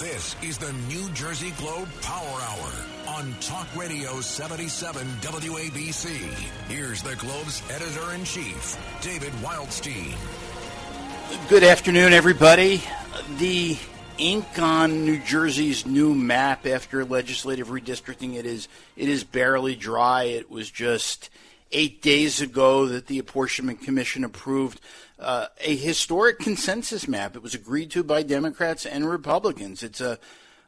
This is the New Jersey Globe Power Hour on Talk Radio 77 WABC. Here's the Globe's editor in chief, David Wildstein. Good afternoon, everybody. The ink on New Jersey's new map after legislative redistricting it is it is barely dry. It was just eight days ago that the Apportionment Commission approved uh, a historic consensus map. It was agreed to by Democrats and Republicans. It's a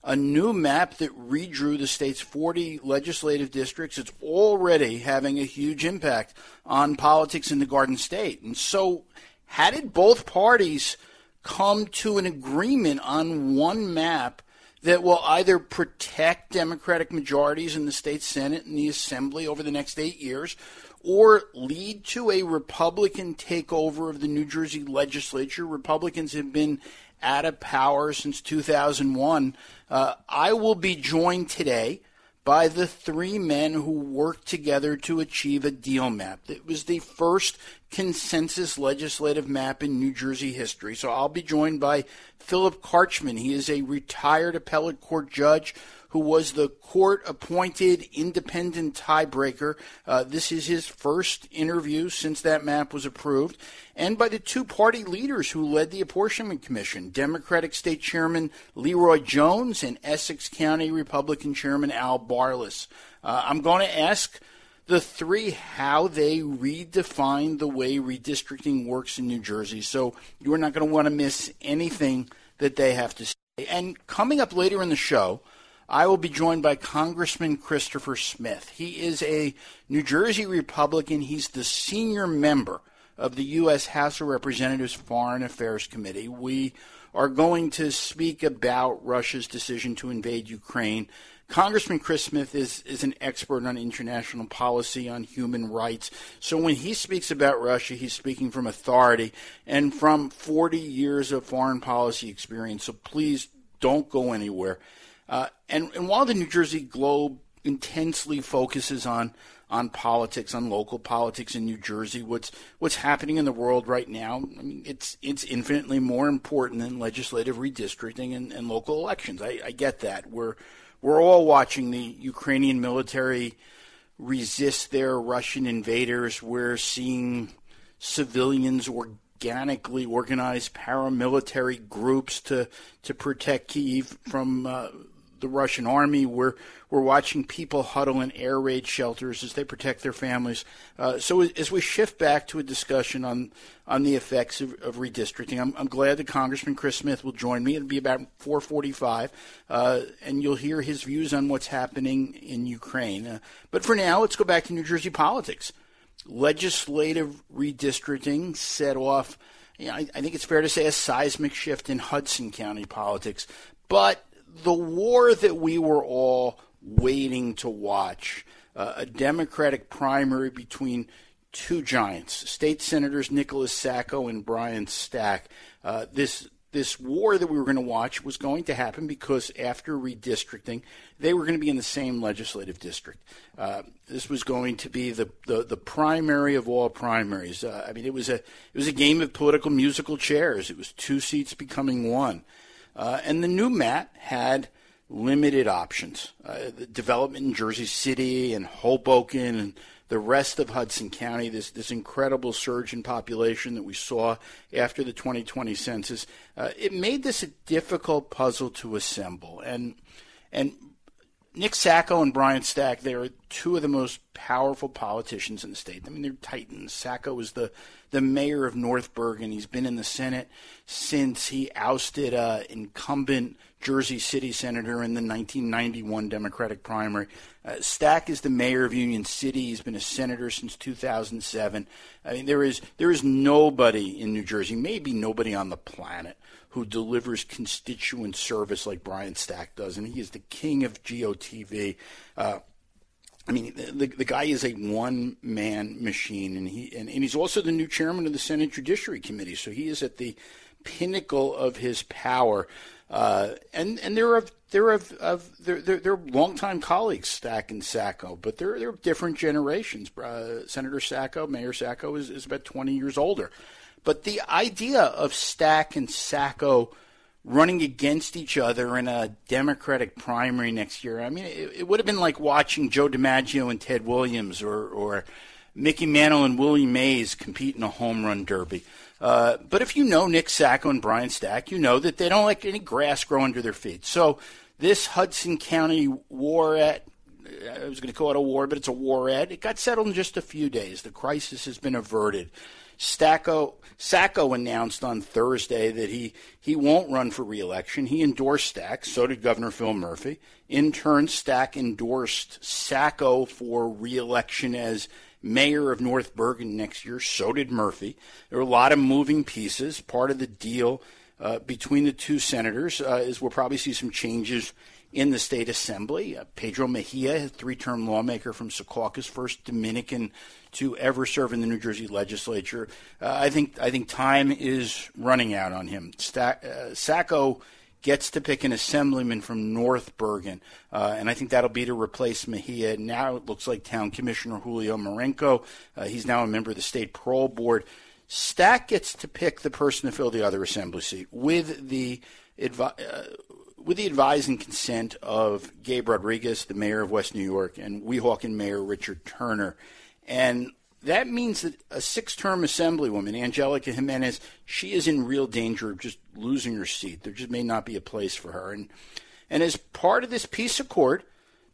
a new map that redrew the state's 40 legislative districts. It's already having a huge impact on politics in the Garden State. And so, how did both parties come to an agreement on one map that will either protect Democratic majorities in the state Senate and the Assembly over the next eight years or lead to a Republican takeover of the New Jersey legislature. Republicans have been out of power since 2001. Uh, I will be joined today by the three men who worked together to achieve a deal map. It was the first consensus legislative map in New Jersey history. So I'll be joined by Philip Carchman. He is a retired appellate court judge who was the court appointed independent tiebreaker. Uh, this is his first interview since that map was approved. And by the two party leaders who led the Apportionment Commission Democratic State Chairman Leroy Jones and Essex County Republican Chairman Al Barlas. Uh, I'm going to ask the three how they redefine the way redistricting works in New Jersey. So you're not going to want to miss anything that they have to say. And coming up later in the show, I will be joined by Congressman Christopher Smith. He is a New Jersey Republican. He's the senior member of the U.S. House of Representatives Foreign Affairs Committee. We are going to speak about Russia's decision to invade Ukraine. Congressman Chris Smith is, is an expert on international policy, on human rights. So when he speaks about Russia, he's speaking from authority and from 40 years of foreign policy experience. So please don't go anywhere. Uh, and, and while the New Jersey Globe intensely focuses on on politics, on local politics in New Jersey, what's what's happening in the world right now, I mean, it's it's infinitely more important than legislative redistricting and, and local elections. I, I get that. We're we're all watching the Ukrainian military resist their Russian invaders. We're seeing civilians organically organize paramilitary groups to to protect Kiev from uh, the Russian army. We're we're watching people huddle in air raid shelters as they protect their families. Uh, so as we shift back to a discussion on on the effects of, of redistricting, I'm, I'm, glad that Congressman Chris Smith will join me. It'll be about 4:45, uh, and you'll hear his views on what's happening in Ukraine. Uh, but for now, let's go back to New Jersey politics. Legislative redistricting set off. You know, I, I think it's fair to say a seismic shift in Hudson County politics, but the war that we were all waiting to watch, uh, a Democratic primary between two giants, state senators Nicholas Sacco and Brian Stack. Uh, this this war that we were going to watch was going to happen because after redistricting, they were going to be in the same legislative district. Uh, this was going to be the, the, the primary of all primaries. Uh, I mean, it was a it was a game of political musical chairs. It was two seats becoming one. Uh, and the new map had limited options. Uh, development in Jersey City and Hoboken and the rest of Hudson County, this, this incredible surge in population that we saw after the 2020 census, uh, it made this a difficult puzzle to assemble. And, and Nick Sacco and Brian Stack, they are two of the most powerful politicians in the state. I mean, they're titans. Sacco was the, the mayor of North Bergen. He's been in the Senate since he ousted uh, incumbent Jersey City senator in the 1991 Democratic primary. Uh, Stack is the mayor of Union City. He's been a senator since 2007. I mean, there is there is nobody in New Jersey, maybe nobody on the planet, who delivers constituent service like Brian Stack does, and he is the king of GOTV. Uh, I mean, the, the guy is a one man machine, and he and, and he's also the new chairman of the Senate Judiciary Committee. So he is at the pinnacle of his power. Uh, and and they're of they're of, of they're, they're, they're longtime colleagues, Stack and Sacco, but they're they're different generations. Uh, Senator Sacco, Mayor Sacco, is, is about twenty years older. But the idea of Stack and Sacco running against each other in a Democratic primary next year. I mean, it, it would have been like watching Joe DiMaggio and Ted Williams or, or Mickey Mantle and Willie Mays compete in a home run derby. Uh, but if you know Nick Sacco and Brian Stack, you know that they don't like any grass grow under their feet. So this Hudson County war at I was going to call it a war, but it's a war at it got settled in just a few days. The crisis has been averted. Stacco, Sacco announced on Thursday that he, he won't run for reelection. He endorsed Stack. So did Governor Phil Murphy. In turn, Stack endorsed Sacco for reelection as mayor of North Bergen next year. So did Murphy. There are a lot of moving pieces. Part of the deal uh, between the two senators uh, is we'll probably see some changes in the state assembly. Uh, Pedro Mejia, a three-term lawmaker from Secaucus, first Dominican to ever serve in the New Jersey legislature. Uh, I think I think time is running out on him. Stack, uh, Sacco gets to pick an assemblyman from North Bergen, uh, and I think that'll be to replace Mejia. Now it looks like Town Commissioner Julio Marenco. Uh, he's now a member of the state parole board. Stack gets to pick the person to fill the other assembly seat with the advi- uh, with the advice and consent of Gabe Rodriguez, the mayor of West New York, and Weehawken Mayor Richard Turner. And that means that a six-term assemblywoman, Angelica Jimenez, she is in real danger of just losing her seat. There just may not be a place for her. And and as part of this peace accord,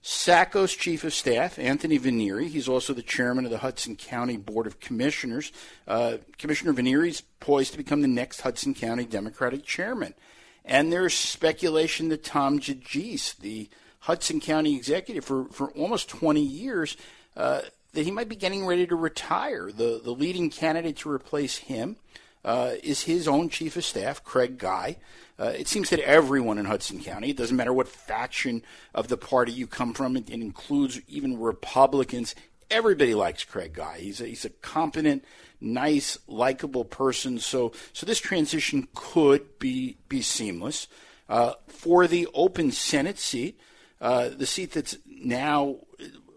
Sacco's chief of staff, Anthony Vainieri, he's also the chairman of the Hudson County Board of Commissioners. Uh, Commissioner is poised to become the next Hudson County Democratic chairman. And there's speculation that Tom DeGise, the Hudson County executive for, for almost 20 years, uh, that he might be getting ready to retire. The, the leading candidate to replace him uh, is his own chief of staff, Craig Guy. Uh, it seems that everyone in Hudson County, it doesn't matter what faction of the party you come from, it, it includes even Republicans, everybody likes Craig Guy. He's a, he's a competent nice, likable person. So, so this transition could be be seamless. Uh, for the open Senate seat, uh, the seat that's now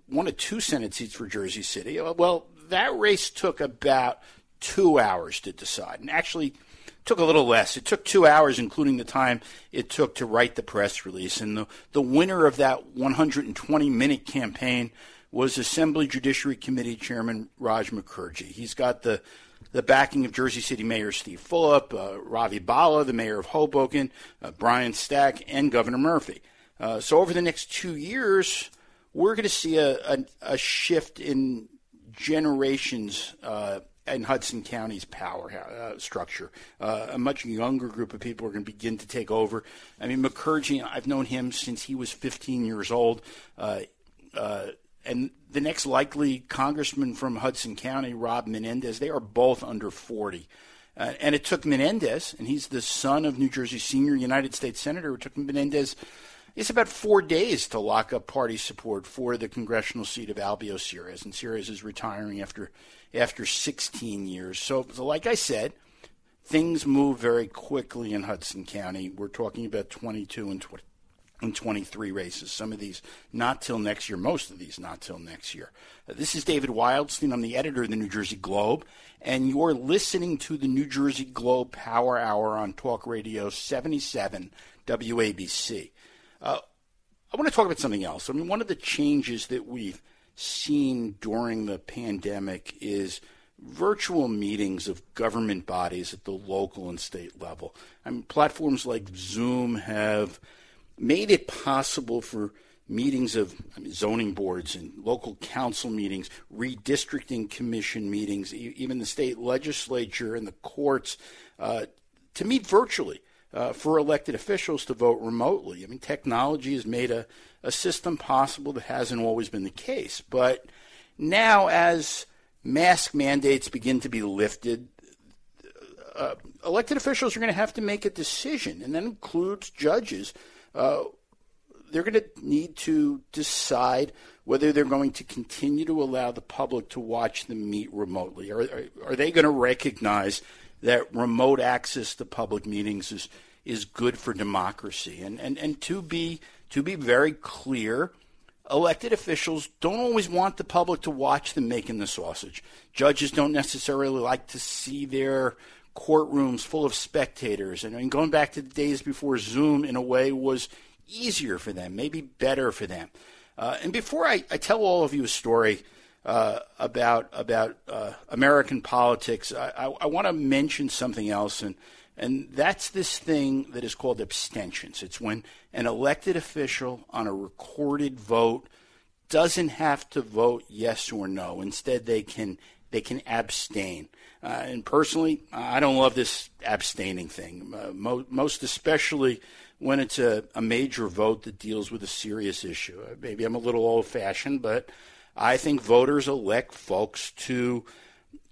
one of two Senate seats for Jersey City. Uh, well, that race took about two hours to decide, and actually took a little less. It took two hours, including the time it took to write the press release. And the, the winner of that 120 minute campaign was Assembly Judiciary Committee Chairman Raj Mukherjee. He's got the the backing of Jersey City Mayor Steve Fulop, uh, Ravi Bhalla, the mayor of Hoboken, uh, Brian Stack, and Governor Murphy. Uh, so over the next two years, we're going to see a, a, a, shift in generations uh, in Hudson County's power uh, structure. Uh, a much younger group of people are going to begin to take over. I mean, Mukherjee, I've known him since he was 15 years old. Uh, uh, and the next likely congressman from Hudson County, Rob Menendez, they are both under 40. Uh, and it took Menendez, and he's the son of New Jersey senior United States Senator, it took Menendez, it's about four days to lock up party support for the congressional seat of Albio. And Sires is retiring after, after 16 years. So, so, like I said, things move very quickly in Hudson County. We're talking about 22 and 20 in 23 races. Some of these not till next year, most of these not till next year. Uh, this is David Wildstein. I'm the editor of the New Jersey Globe, and you're listening to the New Jersey Globe Power Hour on Talk Radio 77 WABC. Uh, I want to talk about something else. I mean, one of the changes that we've seen during the pandemic is virtual meetings of government bodies at the local and state level. I mean, platforms like Zoom have made it possible for meetings of I mean, zoning boards and local council meetings, redistricting commission meetings, even the state legislature and the courts uh, to meet virtually. Uh, for elected officials to vote remotely. I mean, technology has made a, a system possible that hasn't always been the case. But now, as mask mandates begin to be lifted, uh, elected officials are going to have to make a decision, and that includes judges uh, they're going to need to decide whether they're going to continue to allow the public to watch them meet remotely. Are, are, are they going to recognize that remote access to public meetings is is good for democracy? And and, and to be to be very clear, elected officials don't always want the public to watch them making the sausage. Judges don't necessarily like to see their courtrooms full of spectators. And, going back to the days before Zoom, in a way, was easier for them, maybe better for them. Uh, and before I, I, tell all of you a story uh, about about uh, American politics, I, I, I want to mention something else, and and that's this thing that is called abstentions. It's when an elected official on a recorded vote doesn't have to vote yes or no. Instead, they can they can abstain. Uh, and personally, I don't love this abstaining thing, uh, mo- most especially when it's a, a major vote that deals with a serious issue. Uh, maybe I'm a little old fashioned, but I think voters elect folks to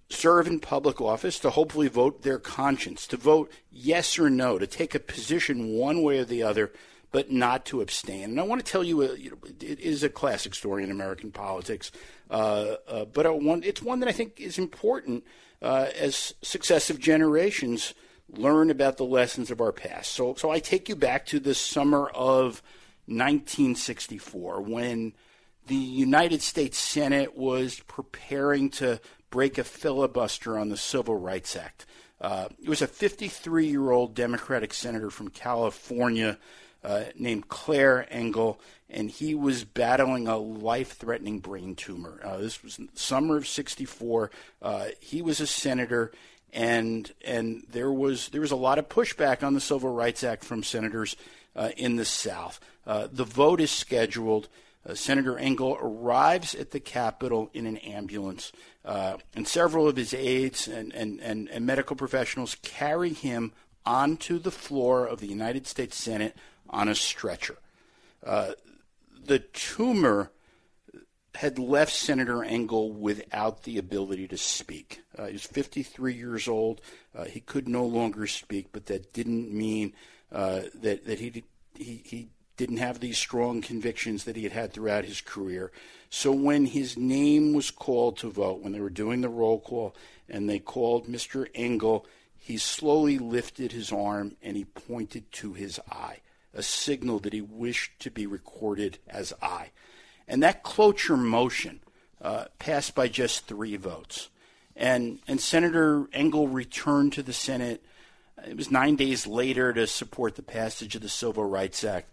serve in public office, to hopefully vote their conscience, to vote yes or no, to take a position one way or the other, but not to abstain. And I want to tell you, a, you know it is a classic story in American politics, uh, uh, but one, it's one that I think is important uh, as successive generations learn about the lessons of our past. So, so I take you back to the summer of 1964 when the United States Senate was preparing to break a filibuster on the Civil Rights Act. Uh, it was a 53 year old Democratic senator from California uh, named Clair Engle, and he was battling a life threatening brain tumor. Uh, this was summer of 64. Uh, he was a senator and and there was there was a lot of pushback on the Civil Rights Act from senators uh, in the South. The vote is scheduled. Uh, Senator Engle arrives at the Capitol in an ambulance, uh, and several of his aides and, and, and, and medical professionals carry him onto the floor of the United States Senate on a stretcher. Uh, the tumor had left Senator Engle without the ability to speak. Uh, he was 53 years old. Uh, he could no longer speak, but that didn't mean uh, that that he, he he didn't have these strong convictions that he had had throughout his career. So when his name was called to vote, when they were doing the roll call, and they called Mr. Engle, he slowly lifted his arm and he pointed to his eye, a signal that he wished to be recorded as aye. And that cloture motion uh, passed by just three votes. And, and Senator Engle returned to the Senate. It was nine days later to support the passage of the Civil Rights Act.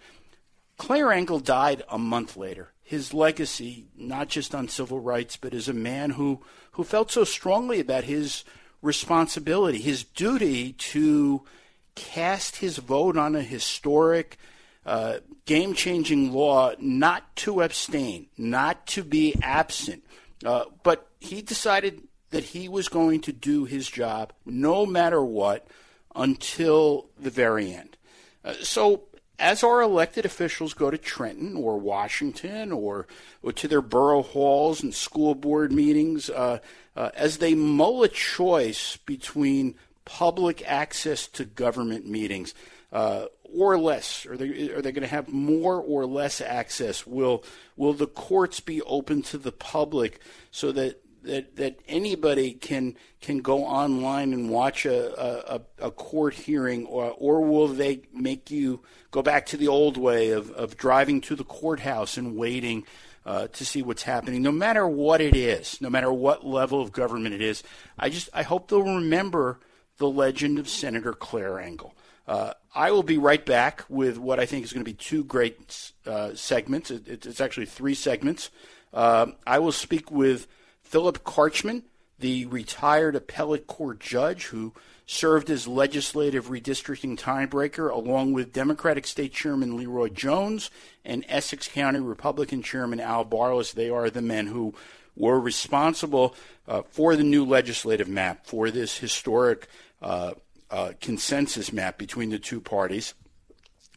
Clair Engle died a month later. His legacy, not just on civil rights, but as a man who, who felt so strongly about his responsibility, his duty to cast his vote on a historic uh, game changing law not to abstain, not to be absent. Uh, but he decided that he was going to do his job no matter what until the very end. Uh, so, as our elected officials go to Trenton or Washington or, or to their borough halls and school board meetings, uh, uh, as they mull a choice between public access to government meetings, uh, or less? Are they are they going to have more or less access? Will will the courts be open to the public so that that, that anybody can can go online and watch a, a, a court hearing, or, or will they make you go back to the old way of, of driving to the courthouse and waiting uh, to see what's happening? No matter what it is, no matter what level of government it is, I just I hope they'll remember the legend of Senator Clair Engle. Uh, I will be right back with what I think is going to be two great uh, segments. It, it's actually three segments. Uh, I will speak with Philip Carchman, the retired appellate court judge who served as legislative redistricting tiebreaker along with Democratic State Chairman Leroy Jones and Essex County Republican Chairman Al Barlas. They are the men who were responsible uh, for the new legislative map for this historic uh, uh, consensus map between the two parties.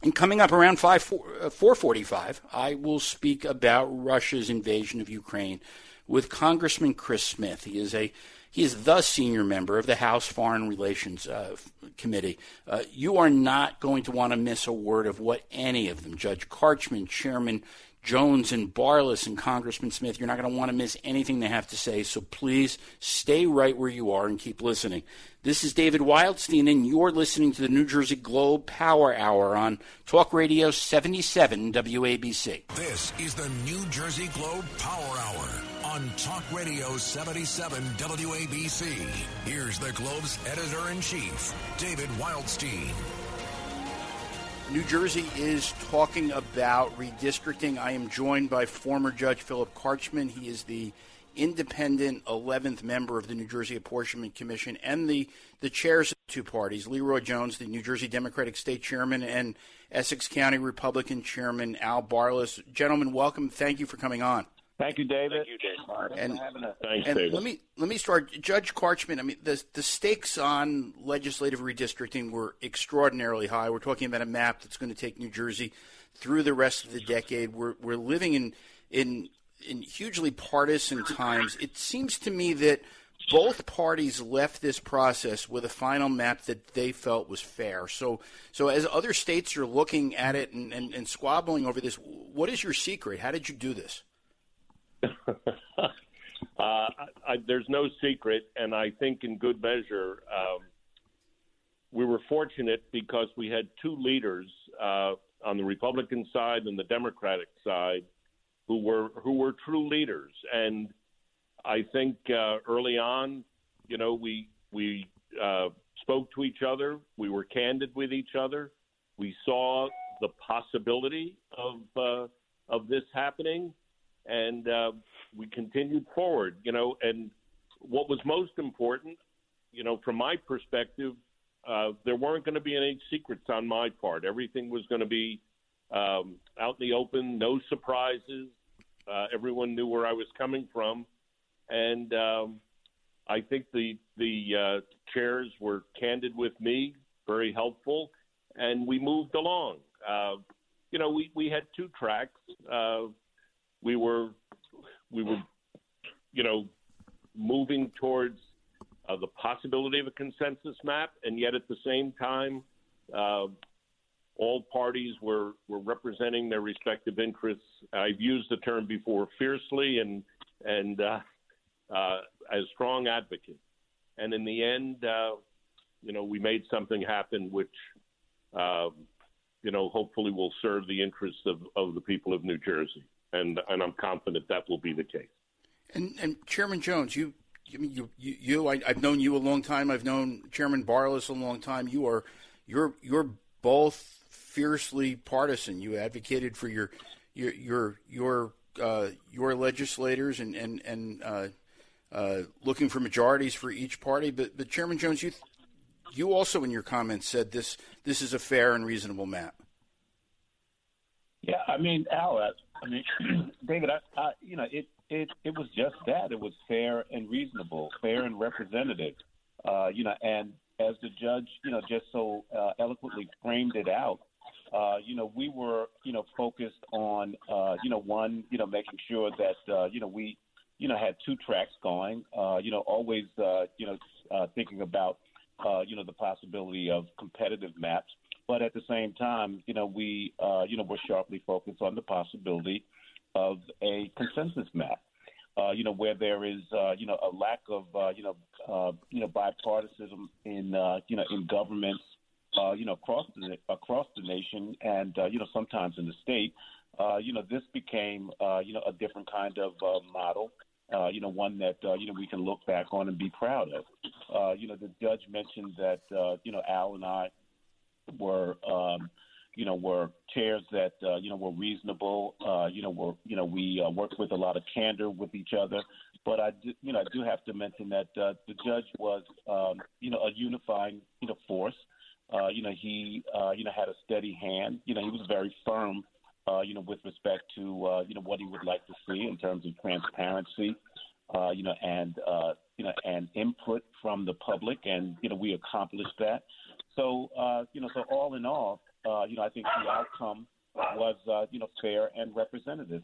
And coming up around 5, 4, uh, 445, I will speak about Russia's invasion of Ukraine with Congressman Chris Smith. He is a he is the senior member of the House Foreign Relations uh, Committee. Uh, you are not going to want to miss a word of what any of them, Judge Carchman, Chairman Jones and Barlas and Congressman Smith. You're not going to want to miss anything they have to say, so please stay right where you are and keep listening. This is David Wildstein, and you're listening to the New Jersey Globe Power Hour on Talk Radio 77 WABC. This is the New Jersey Globe Power Hour on Talk Radio 77 WABC. Here's the Globe's editor in chief, David Wildstein. New Jersey is talking about redistricting. I am joined by former Judge Philip Carchman. He is the independent 11th member of the New Jersey Apportionment Commission and the, the chairs of the two parties, Leroy Jones, the New Jersey Democratic State Chairman, and Essex County Republican Chairman Al Barlas. Gentlemen, welcome. Thank you for coming on. Thank you, David. Thank you, David. And, Thanks, and David. let me let me start, Judge Carchman. I mean, the the stakes on legislative redistricting were extraordinarily high. We're talking about a map that's going to take New Jersey through the rest of the decade. We're we're living in in in hugely partisan times. It seems to me that both parties left this process with a final map that they felt was fair. So, so as other states are looking at it and, and, and squabbling over this, what is your secret? How did you do this? uh, I, there's no secret, and I think in good measure, um, we were fortunate because we had two leaders uh, on the Republican side and the Democratic side who were who were true leaders, and I think uh, early on, you know, we we uh, spoke to each other, we were candid with each other, we saw the possibility of uh, of this happening, and uh, we continued forward. You know, and what was most important, you know, from my perspective, uh, there weren't going to be any secrets on my part. Everything was going to be um, out in the open, no surprises. Uh, everyone knew where I was coming from, and um, I think the the uh, chairs were candid with me, very helpful, and we moved along. Uh, you know, we, we had two tracks. We were we were, you know, moving towards uh, the possibility of a consensus map, and yet at the same time, uh, all parties were, were representing their respective interests. I've used the term before, fiercely and and uh, uh, as strong advocates. And in the end, uh, you know, we made something happen, which uh, you know hopefully will serve the interests of, of the people of New Jersey, and and I'm confident that will be the case. And, and Chairman Jones, you, I mean, you, you, you I, have known you a long time. I've known Chairman Barlas a long time. You are, you're, you're both fiercely partisan. You advocated for your, your, your, your, uh, your legislators and and and uh, uh, looking for majorities for each party. But, but Chairman Jones, you, you also in your comments said this, this is a fair and reasonable map. Yeah, I mean, Al, I mean, David, I, I, you know, it, it, it was just that. It was fair and reasonable, fair and representative. Uh, you know, and as the judge, you know, just so uh, eloquently framed it out, uh, you know, we were, you know, focused on, uh, you know, one, you know, making sure that, uh, you know, we, you know, had two tracks going. Uh, you know, always, uh, you know, uh, thinking about, uh, you know, the possibility of competitive maps, but at the same time, you know, we, uh, you know, were sharply focused on the possibility of a consensus map. Uh, you know, where there is, uh, you know, a lack of, uh, you know, uh, you know, bipartisanship in, uh, you know, in governments, uh, you know, across the across the nation, and uh, you know, sometimes in the state. Uh, you know, this became, uh, you know, a different kind of uh, model. Uh, you know, one that uh, you know we can look back on and be proud of. Uh, you know, the judge mentioned that uh, you know Al and I were. Um, you know, were chairs that uh, you know were reasonable. Uh, you know, were you know we uh, worked with a lot of candor with each other. But I, do, you know, I do have to mention that uh, the judge was, um, you know, a unifying, you know, force. Uh, you know, he, uh, you know, had a steady hand. You know, he was very firm. Uh, you know, with respect to uh, you know what he would like to see in terms of transparency. Uh, you know, and uh, you know, and input from the public, and you know, we accomplished that. So, uh, you know, so all in all, uh, you know, I think the outcome was, uh, you know, fair and representative.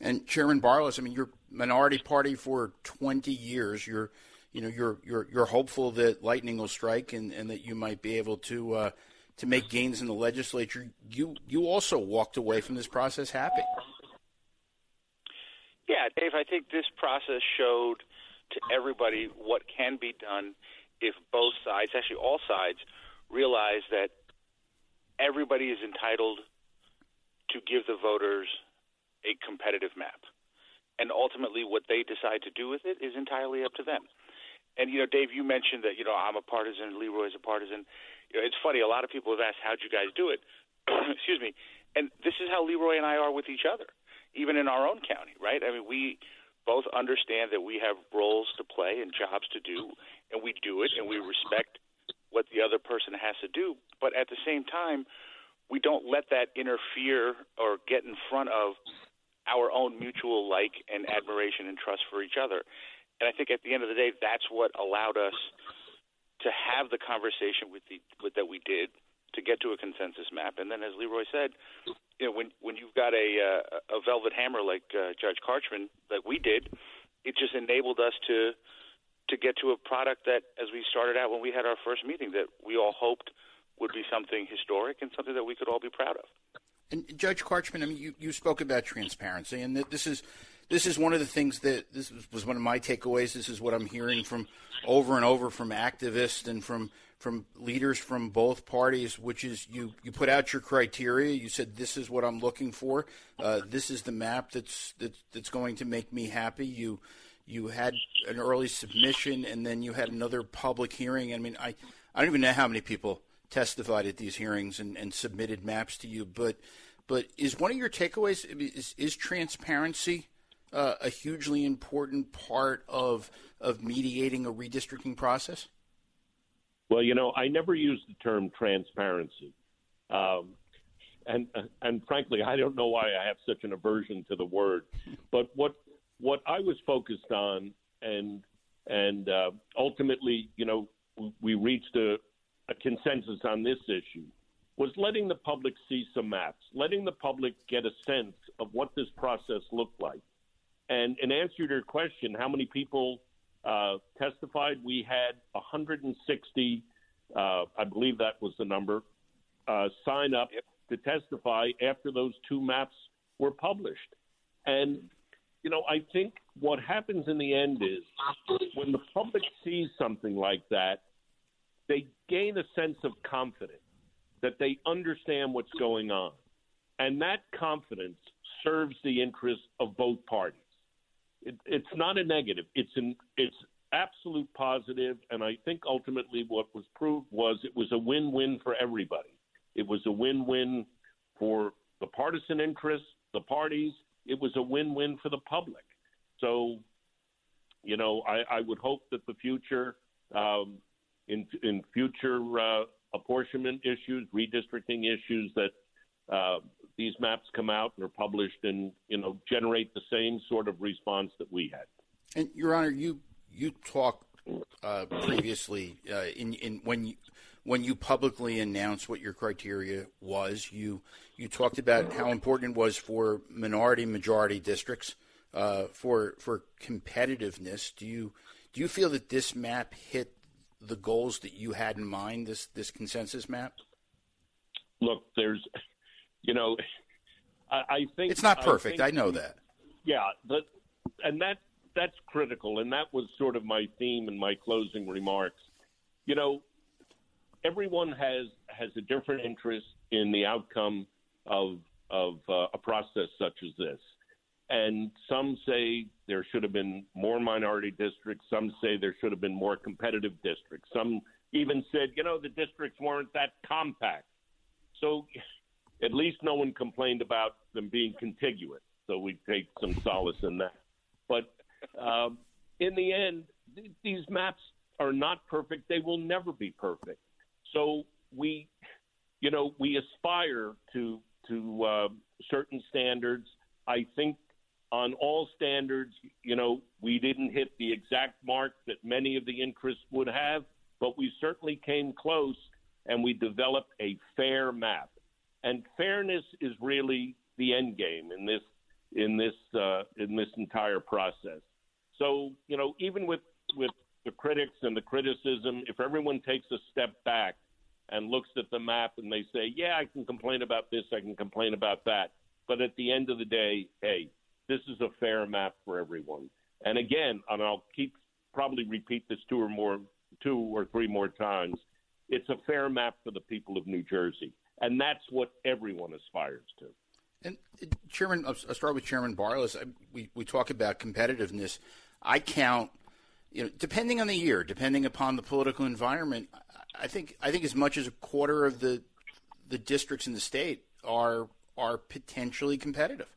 And Chairman Barlas, I mean, you're minority party for 20 years. You're, you know, you're you're you're hopeful that lightning will strike and, and that you might be able to uh, to make gains in the legislature. You you also walked away from this process happy. Yeah, Dave, I think this process showed to everybody what can be done if both sides, actually all sides, realize that everybody is entitled to give the voters a competitive map. and ultimately what they decide to do with it is entirely up to them. And you know, Dave, you mentioned that you know I'm a partisan, Leroy's a partisan. You know, it's funny. A lot of people have asked, "How'd you guys do it?" Excuse me. And this is how Leroy and I are with each other, even in our own county, right? I mean, we both understand that we have roles to play and jobs to do, and we do it, and we respect what the other person has to do. But at the same time, we don't let that interfere or get in front of our own mutual like and admiration and trust for each other. And I think at the end of the day, that's what allowed us to have the conversation with the with, that we did to get to a consensus map. And then, as Leroy said, you know, when when you've got a uh, a velvet hammer like uh, Judge Carchman, like we did, it just enabled us to to get to a product that, as we started out when we had our first meeting, that we all hoped would be something historic and something that we could all be proud of. And Judge Carchman, I mean, you, you spoke about transparency, and this is this is one of the things that this was one of my takeaways. This is what I'm hearing from over and over from activists and from from leaders from both parties, which is you you put out your criteria. You said this is what I'm looking for. Uh, this is the map that's, that's that's going to make me happy. You you had an early submission, and then you had another public hearing. I mean, I I don't even know how many people testified at these hearings and, and submitted maps to you. But but is one of your takeaways is, is transparency uh, a hugely important part of of mediating a redistricting process? Well, you know, I never use the term transparency, um, and and frankly, I don't know why I have such an aversion to the word. But what what I was focused on, and and uh, ultimately, you know, we reached a, a consensus on this issue was letting the public see some maps, letting the public get a sense of what this process looked like. And in answer to your question, how many people uh, testified? We had 160, uh, I believe that was the number, uh, sign up to testify after those two maps were published. And, you know, I think what happens in the end is when the public sees something like that, they gain a sense of confidence that they understand what's going on. And that confidence serves the interests of both parties. It, it's not a negative. It's an it's absolute positive, and I think ultimately what was proved was it was a win-win for everybody. It was a win-win for the partisan interests, the parties. It was a win-win for the public. So, you know, I, I would hope that the future um, in in future uh, apportionment issues, redistricting issues that uh, these maps come out and are published and you know generate the same sort of response that we had. And Your Honor, you you talked uh, previously uh, in in when you when you publicly announced what your criteria was, you you talked about how important it was for minority majority districts uh, for for competitiveness. Do you do you feel that this map hit the goals that you had in mind, this this consensus map? Look, there's, you know, I, I think it's not perfect. I, I know that. Yeah, but and that that's critical, and that was sort of my theme in my closing remarks. You know, everyone has has a different interest in the outcome of of uh, a process such as this. And some say there should have been more minority districts. Some say there should have been more competitive districts. Some even said, you know, the districts weren't that compact. So at least no one complained about them being contiguous. So we take some solace in that. But um, in the end, th- these maps are not perfect. They will never be perfect. So we, you know, we aspire to to uh, certain standards. I think on all standards, you know, we didn't hit the exact mark that many of the interests would have, but we certainly came close and we developed a fair map. And fairness is really the end game in this in this uh, in this entire process. So, you know, even with with the critics and the criticism, if everyone takes a step back and looks at the map and they say, "Yeah, I can complain about this, I can complain about that," but at the end of the day, hey, this is a fair map for everyone. And again, and I'll keep probably repeat this two or more, two or three more times. It's a fair map for the people of New Jersey, and that's what everyone aspires to. And Chairman, I'll start with Chairman Barlas. We we talk about competitiveness. I count, you know, depending on the year, depending upon the political environment. I think I think as much as a quarter of the the districts in the state are are potentially competitive.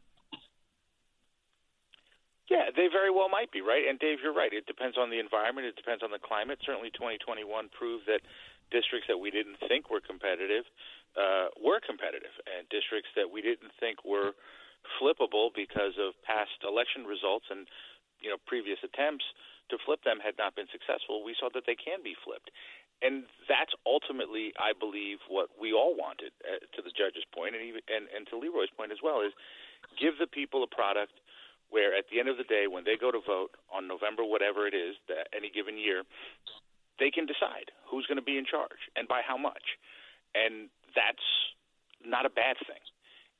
Yeah, they very well might be, right? And Dave, you're right. It depends on the environment. It depends on the climate. Certainly, 2021 proved that districts that we didn't think were competitive uh, were competitive, and districts that we didn't think were flippable because of past election results and you know previous attempts to flip them had not been successful. We saw that they can be flipped, and that's ultimately, I believe, what we all wanted. Uh, to the judge's point, and even and, and to Leroy's point as well, is give the people a product where at the end of the day, when they go to vote on November, whatever it is, that any given year, they can decide who's going to be in charge and by how much. And that's not a bad thing.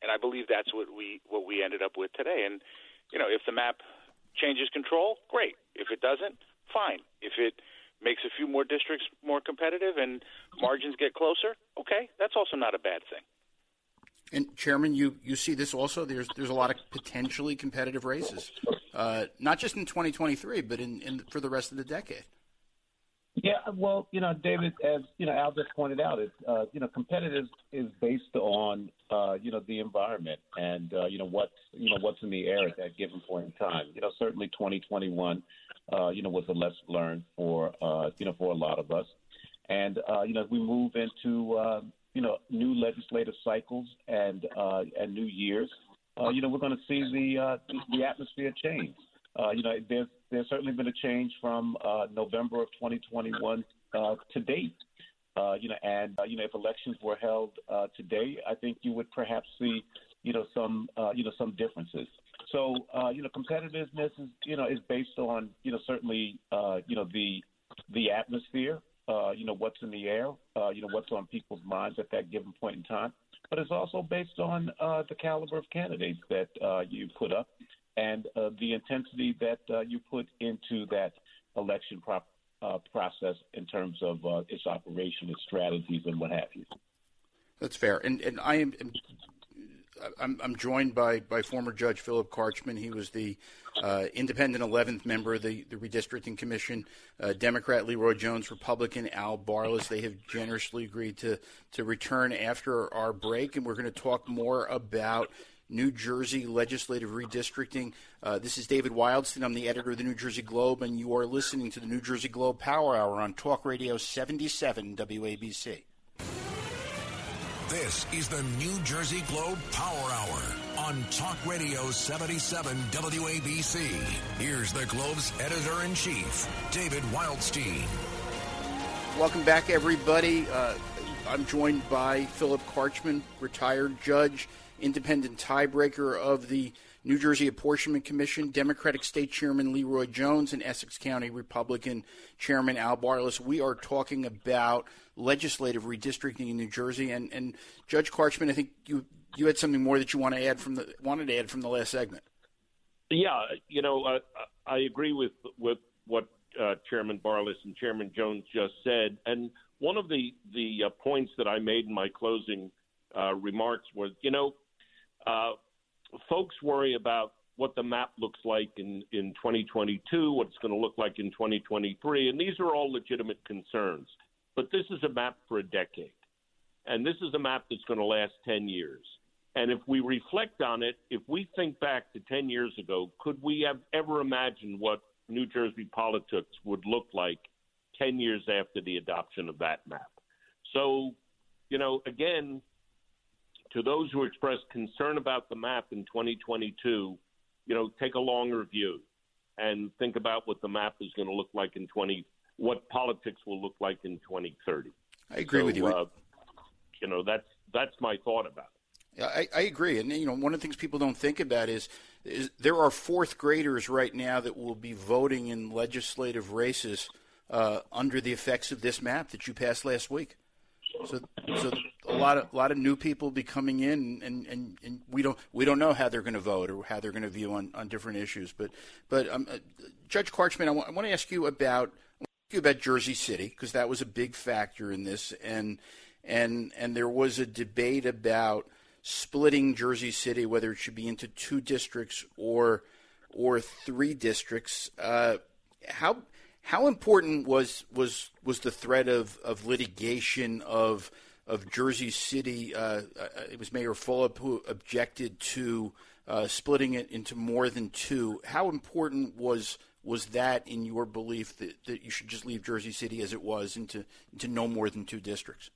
And I believe that's what we what we ended up with today. And you know, if the map changes control, great. If it doesn't, fine. If it makes a few more districts more competitive and margins get closer, okay, that's also not a bad thing. And Chairman, you, you see this also. There's there's a lot of potentially competitive races, uh, not just in 2023, but in, in for the rest of the decade. Yeah, well, you know, David, as you know, Al just pointed out, it's uh, you know, competitive is based on uh, you know the environment and uh, you know what's you know what's in the air at that given point in time. You know, certainly 2021, uh, you know, was a lesson learned for uh, you know for a lot of us, and uh, you know, as we move into uh, you know new legislative cycles and uh, and new years, uh, you know, we're going to see the uh, the atmosphere change. Uh, you know, there's there's certainly been a change from uh, November of 2021 uh, to date. Uh, you know, and uh, you know, if elections were held uh, today, I think you would perhaps see, you know, some uh, you know some differences. So, uh, you know, competitiveness is you know is based on you know certainly uh, you know the the atmosphere, uh, you know what's in the air, uh, you know what's on people's minds at that given point in time. But it's also based on uh, the caliber of candidates that uh, you put up and uh, the intensity that uh, you put into that election pro- uh, process in terms of uh, its operation, its strategies, and what have you. That's fair, and and I am. I'm, I'm joined by, by former Judge Philip Carchman. He was the uh, independent 11th member of the, the Redistricting Commission. Uh, Democrat Leroy Jones, Republican Al Barlas. They have generously agreed to, to return after our break, and we're going to talk more about New Jersey legislative redistricting. Uh, this is David Wildstein. I'm the editor of the New Jersey Globe, and you are listening to the New Jersey Globe Power Hour on Talk Radio 77 WABC. This is the New Jersey Globe Power Hour on Talk Radio 77 WABC. Here's the Globe's editor in chief, David Wildstein. Welcome back, everybody. Uh, I'm joined by Philip Carchman, retired judge independent tiebreaker of the New Jersey Apportionment Commission, Democratic State Chairman Leroy Jones, and Essex County Republican Chairman Al Barlas. We are talking about legislative redistricting in New Jersey, and, and Judge Carchman, I think you you had something more that you want to add from the wanted to add from the last segment. Yeah, you know, uh, I agree with with what uh, Chairman Barlas and Chairman Jones just said, and one of the the uh, points that I made in my closing uh, remarks was, you know, uh, folks worry about what the map looks like in, in 2022, what it's going to look like in 2023, and these are all legitimate concerns. But this is a map for a decade, and this is a map that's going to last 10 years. And if we reflect on it, if we think back to 10 years ago, could we have ever imagined what New Jersey politics would look like 10 years after the adoption of that map? So, you know, again, to those who express concern about the map in 2022, you know, take a longer view and think about what the map is going to look like in 20, what politics will look like in 2030. I agree so, with you. Uh, you know, that's that's my thought about it. I, I agree, and you know, one of the things people don't think about is, is there are fourth graders right now that will be voting in legislative races uh, under the effects of this map that you passed last week. So, so a lot of a lot of new people be coming in, and, and, and we don't we don't know how they're going to vote or how they're going to view on, on different issues. But but um, uh, Judge Carchman, I, w- I want to ask you about ask you about Jersey City because that was a big factor in this, and and and there was a debate about splitting Jersey City, whether it should be into two districts or or three districts. Uh, how how important was was was the threat of, of litigation of of Jersey City? Uh, uh it was Mayor Fulop who objected to uh, splitting it into more than two. How important was was that in your belief that, that you should just leave Jersey City as it was into into no more than two districts?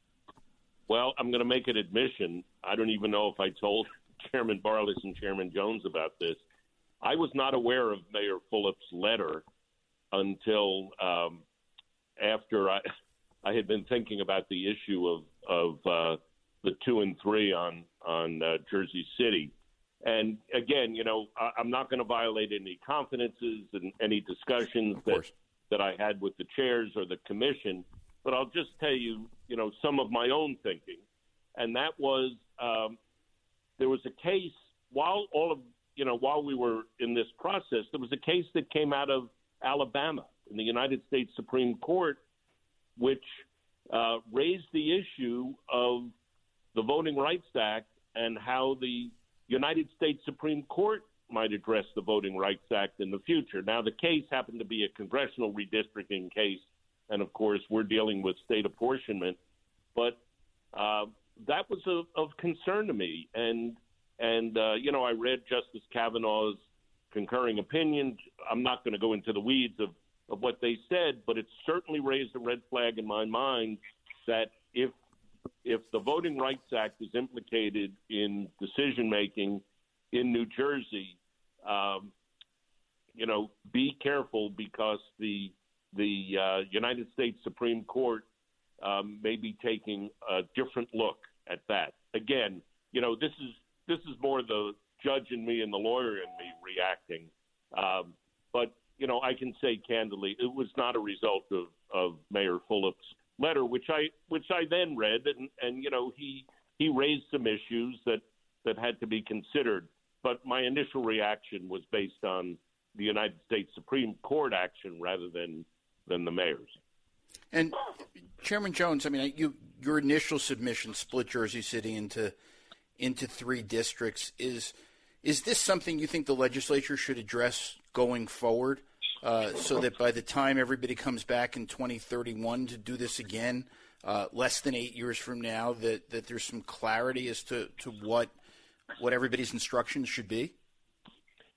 Well, I'm going to make an admission. I don't even know if I told Chairman Barlas and Chairman Jones about this. I was not aware of Mayor Fulop's letter until um, after I, I had been thinking about the issue of of uh, the two and three on on uh, Jersey City. And again, you know, I, I'm not going to violate any confidences and any discussions that that I had with the chairs or the commission. But I'll just tell you, you know, some of my own thinking, and that was um, there was a case while all of you know while we were in this process, there was a case that came out of Alabama in the United States Supreme Court, which uh, raised the issue of the Voting Rights Act and how the United States Supreme Court might address the Voting Rights Act in the future. Now, the case happened to be a congressional redistricting case, and of course, we're dealing with state apportionment. But uh, that was of, of concern to me, and and uh, you know, I read Justice Kavanaugh's concurring opinion. I'm not going to go into the weeds of, of what they said, but it certainly raised a red flag in my mind that if if the Voting Rights Act is implicated in decision making in New Jersey, um, you know, be careful because the the uh, United States Supreme Court um, may be taking a different look at that. Again, you know, this is this is more the judge and me and the lawyer and me reacting. Um, but you know, I can say candidly, it was not a result of, of Mayor Fulop's letter, which I which I then read, and, and you know, he he raised some issues that that had to be considered. But my initial reaction was based on the United States Supreme Court action rather than than the mayor's. And Chairman Jones, I mean, you your initial submission split Jersey City into into three districts. Is is this something you think the legislature should address going forward, uh, so that by the time everybody comes back in 2031 to do this again, uh, less than eight years from now, that, that there's some clarity as to, to what what everybody's instructions should be?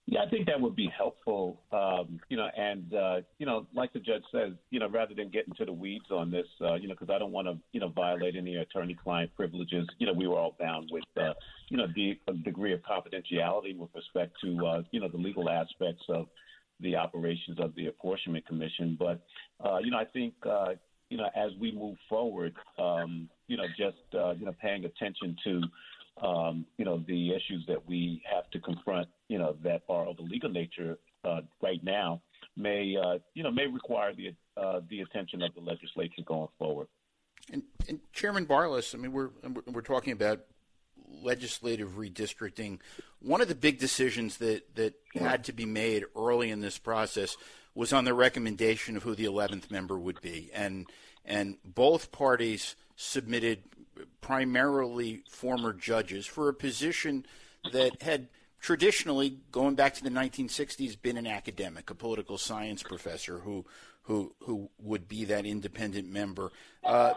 Yeah, I think that would be helpful. Um, you know, and uh, you know, like the judge says, you know, rather than get into the weeds on this, uh, you know, because I don't want to, you know, violate any attorney-client privileges. You know, we were all bound with, uh, you know, the degree of confidentiality with respect to, uh, you know, the legal aspects of the operations of the apportionment commission. But, uh, you know, I think, uh, you know, as we move forward, um, you know, just uh, you know, paying attention to um, you know, the issues that we have to confront, you know, that are of a legal nature uh, right now may, uh, you know, may require the uh, the attention of the legislature going forward. And, and Chairman Barlas, I mean, we're we're talking about legislative redistricting. One of the big decisions that that had to be made early in this process was on the recommendation of who the 11th member would be, and and both parties submitted primarily former judges for a position that had traditionally, going back to the 1960s, been an academic, a political science professor who who who would be that independent member. Uh,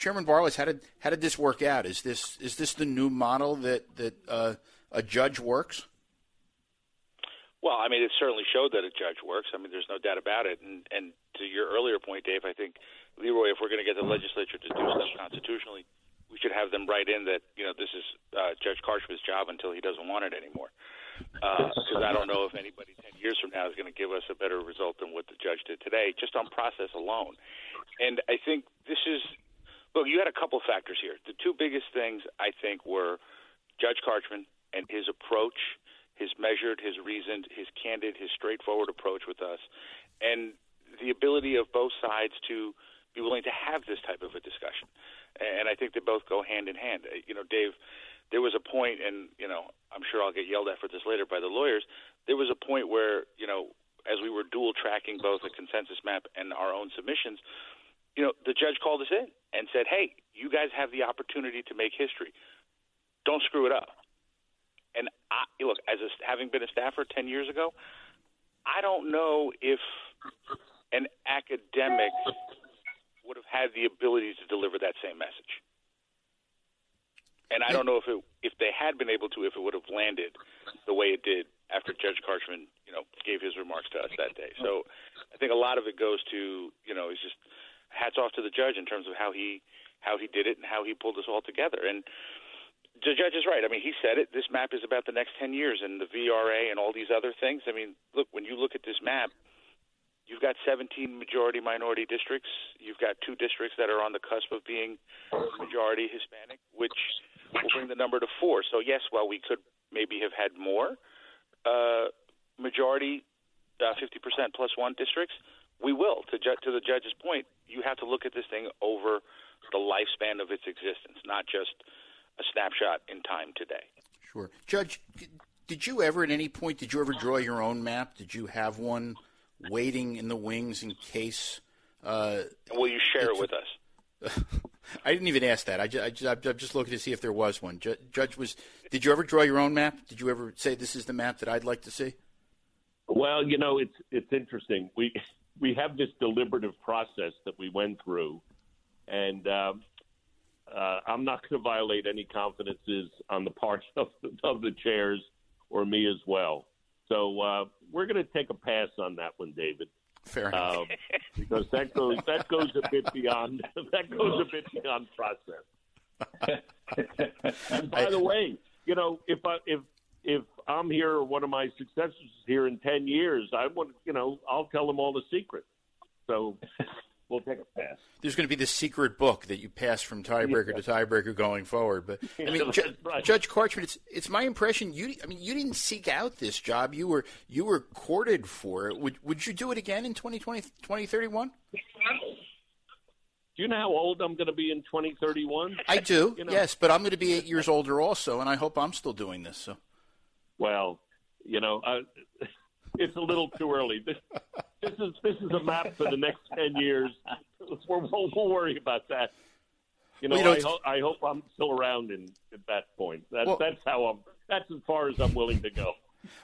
Chairman Barlas, how did how did this work out? Is this is this the new model that that uh, a judge works? Well, I mean, it certainly showed that a judge works. I mean, there's no doubt about it. And and to your earlier point, Dave, I think Leroy, if we're going to get the legislature to do stuff constitutionally, we should have them write in that you know this is uh, Judge Carchman's job until he doesn't want it anymore. Because uh, I don't know if anybody ten years from now is going to give us a better result than what the judge did today, just on process alone. And I think this is look. You had a couple factors here. The two biggest things I think were Judge Carchman and his approach, his measured, his reasoned, his candid, his straightforward approach with us, and the ability of both sides to be willing to have this type of a discussion and I think they both go hand in hand. Uh, you know, Dave, there was a point, and you know, I'm sure I'll get yelled at for this later by the lawyers. There was a point where you know, as we were dual tracking both a consensus map and our own submissions, you know, the judge called us in and said, "Hey, you guys have the opportunity to make history. don't screw it up. And I, look, as a, having been a staffer ten years ago, I don't know if an academic would have had the ability to deliver that same message. And I don't know if it, if they had been able to, if it would have landed the way it did after Judge Carchman, you know, gave his remarks to us that day. So I think a lot of it goes to, you know, it's just hats off to the judge in terms of how he how he did it and how he pulled us all together. And the judge is right. I mean, he said it. This map is about the next 10 years and the VRA and all these other things. I mean, look, when you look at this map, you've got 17 majority minority districts. You've got two districts that are on the cusp of being majority Hispanic, which will bring the number to four. So, yes, while we could maybe have had more uh, majority uh, 50% plus one districts, we will. To, ju- to the judge's point, you have to look at this thing over the lifespan of its existence, not just a snapshot in time today. Sure. Judge, did you ever at any point, did you ever draw your own map? Did you have one waiting in the wings in case? Uh, will you share it with us? I didn't even ask that. I just, I just, I'm just looking to see if there was one. Judge was. Did you ever draw your own map? Did you ever say this is the map that I'd like to see? Well, you know, it's it's interesting. We we have this deliberative process that we went through, and um, uh, I'm not going to violate any confidences on the part of the, of the chairs or me as well. So uh, we're going to take a pass on that one, David. Fair enough. Um, because that goes that goes a bit beyond that goes a bit beyond process. and by the way, you know, if I if if I'm here or one of my successors is here in ten years, I want you know I'll tell them all the secrets. So we'll take a pass. There's going to be this secret book that you pass from tiebreaker yeah. to tiebreaker going forward. But I mean, Ju- right. Judge Carchman, it's it's my impression you. I mean, you didn't seek out this job. You were you were courted for it. Would would you do it again in 2020, 2031? Do you know how old I'm going to be in 2031? I do. you know? Yes, but I'm going to be eight years older also, and I hope I'm still doing this. So. Well, you know, I, it's a little too early. This, this is this is a map for the next ten years. We'll, we'll, worry about that. You know, well, you I, ho- I hope I'm still around in at that point. That, well, that's how I'm. That's as far as I'm willing to go.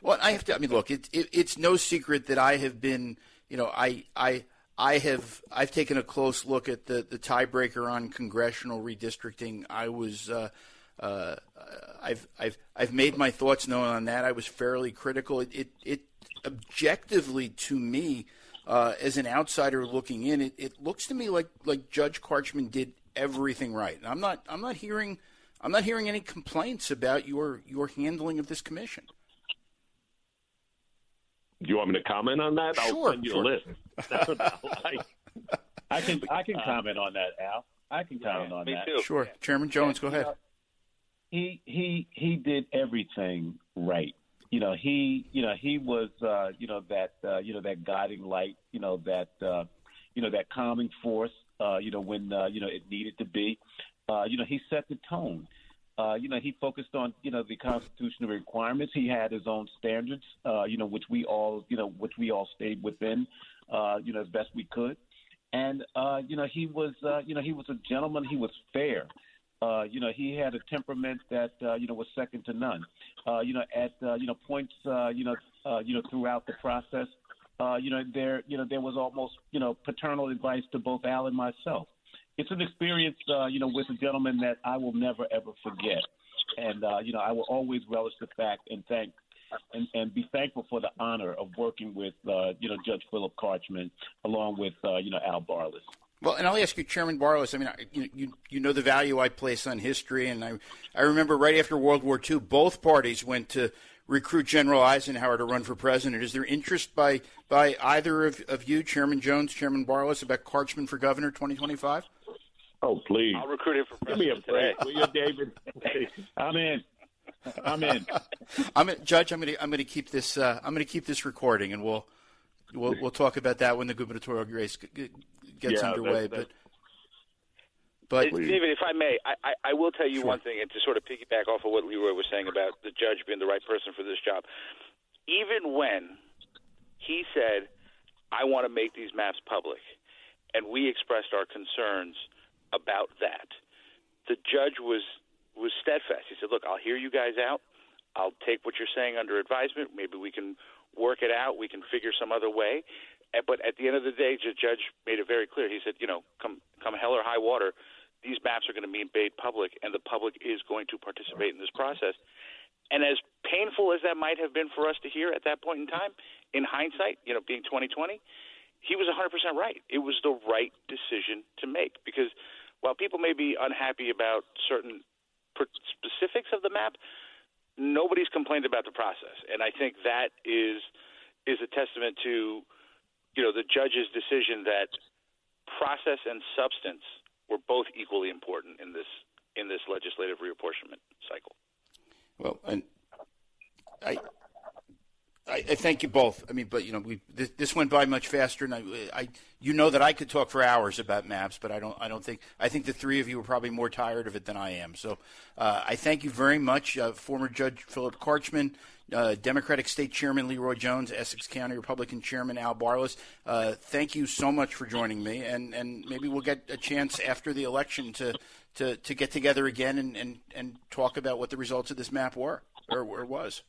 Well, I have to. I mean, look, it, it, it's no secret that I have been. You know, I I I have I've taken a close look at the the tiebreaker on congressional redistricting. I was. Uh, uh, I've I've I've made my thoughts known on that. I was fairly critical. It it, it objectively to me, uh, as an outsider looking in, it, it looks to me like like Judge Carchman did everything right. And I'm not I'm not hearing I'm not hearing any complaints about your your handling of this commission. Do you want me to comment on that? Sure, I'll send you sure. a list. I, I can I can comment on that, Al. I can comment yeah, on that. Too. Sure, Chairman Jones, go ahead. He he he did everything right you know he you know he was uh, you know that uh, you know that guiding light you know that uh, you know that calming force uh, you know when uh, you know it needed to be uh, you know he set the tone uh, you know he focused on you know the constitutional requirements he had his own standards uh, you know which we all you know which we all stayed within uh, you know as best we could and uh, you know he was uh, you know he was a gentleman he was fair uh, you know, he had a temperament that uh, you know was second to none. Uh, you know, at uh, you know points, uh, you know, uh, you know throughout the process, uh, you know there, you know there was almost you know paternal advice to both Al and myself. It's an experience, uh, you know, with a gentleman that I will never ever forget, and uh, you know I will always relish the fact and thank and, and be thankful for the honor of working with uh, you know Judge Philip Carchman along with uh, you know Al Barlas. Well, and I'll ask you, Chairman Barlas. I mean, you, you you know the value I place on history, and I I remember right after World War II, both parties went to recruit General Eisenhower to run for president. Is there interest by by either of, of you, Chairman Jones, Chairman Barlas, about Carchman for governor 2025? Oh, please! I'll recruit him for president. Give me a break, will you, David? I'm in. I'm in. I'm in, Judge. I'm going to I'm going to keep this uh, I'm going to keep this recording, and we'll we'll we'll talk about that when the gubernatorial race gets yeah, underway. That, but but David, if I may, I, I, I will tell you sure. one thing, and to sort of piggyback off of what Leroy was saying about the judge being the right person for this job. Even when he said, "I want to make these maps public," and we expressed our concerns about that, the judge was was steadfast. He said, "Look, I'll hear you guys out. I'll take what you're saying under advisement. Maybe we can work it out. We can figure some other way." But at the end of the day, the judge made it very clear. He said, "You know, come come hell or high water, these maps are going to be made public, and the public is going to participate in this process." And as painful as that might have been for us to hear at that point in time, in hindsight, you know, being 2020, he was 100% right. It was the right decision to make because while people may be unhappy about certain specifics of the map, nobody's complained about the process, and I think that is is a testament to you know the judge's decision that process and substance were both equally important in this in this legislative reapportionment cycle. Well, and I I, I, thank you both. I mean, but you know, we this, this went by much faster, and I, I, you know that I could talk for hours about maps, but I don't. I don't think. I think the three of you are probably more tired of it than I am. So, uh, I thank you very much, uh, former Judge Philip Carchman, uh, Democratic State Chairman Leroy Jones, Essex County Republican Chairman Al Barlas. Uh, thank you so much for joining me, and and maybe we'll get a chance after the election to to, to get together again and, and, and talk about what the results of this map were or, or was.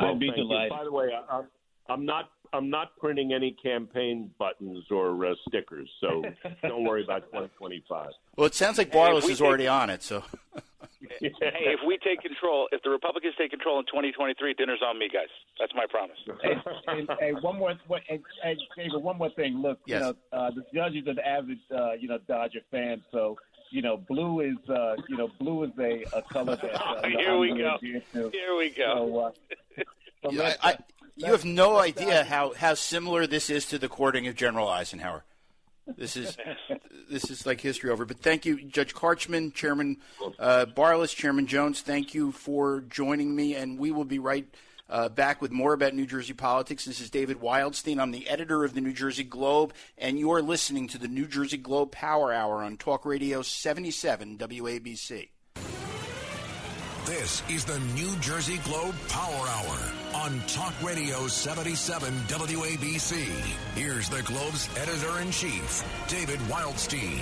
Well, I'd be delighted. You. By the way, I, I'm not I'm not printing any campaign buttons or uh, stickers, so don't worry about 2025. Well, it sounds like Barlas hey, is take, already on it. So, hey, if we take control, if the Republicans take control in 2023, dinner's on me, guys. That's my promise. hey, hey, hey, one more, hey, hey, David, one more thing. Look, yes. you know, uh, the judge is an avid, uh, you know, Dodger fan, so you know, blue is uh, you know, blue is a, a color that. Uh, Here we go. Here we go. So, uh, so I, I, you have no idea how, how similar this is to the courting of General Eisenhower. This is this is like history over. But thank you, Judge Carchman, Chairman uh, Barlas, Chairman Jones. Thank you for joining me, and we will be right uh, back with more about New Jersey politics. This is David Wildstein. I'm the editor of the New Jersey Globe, and you're listening to the New Jersey Globe Power Hour on Talk Radio 77 WABC. This is the New Jersey Globe Power Hour on Talk Radio 77 WABC. Here's the Globe's editor in chief, David Wildstein.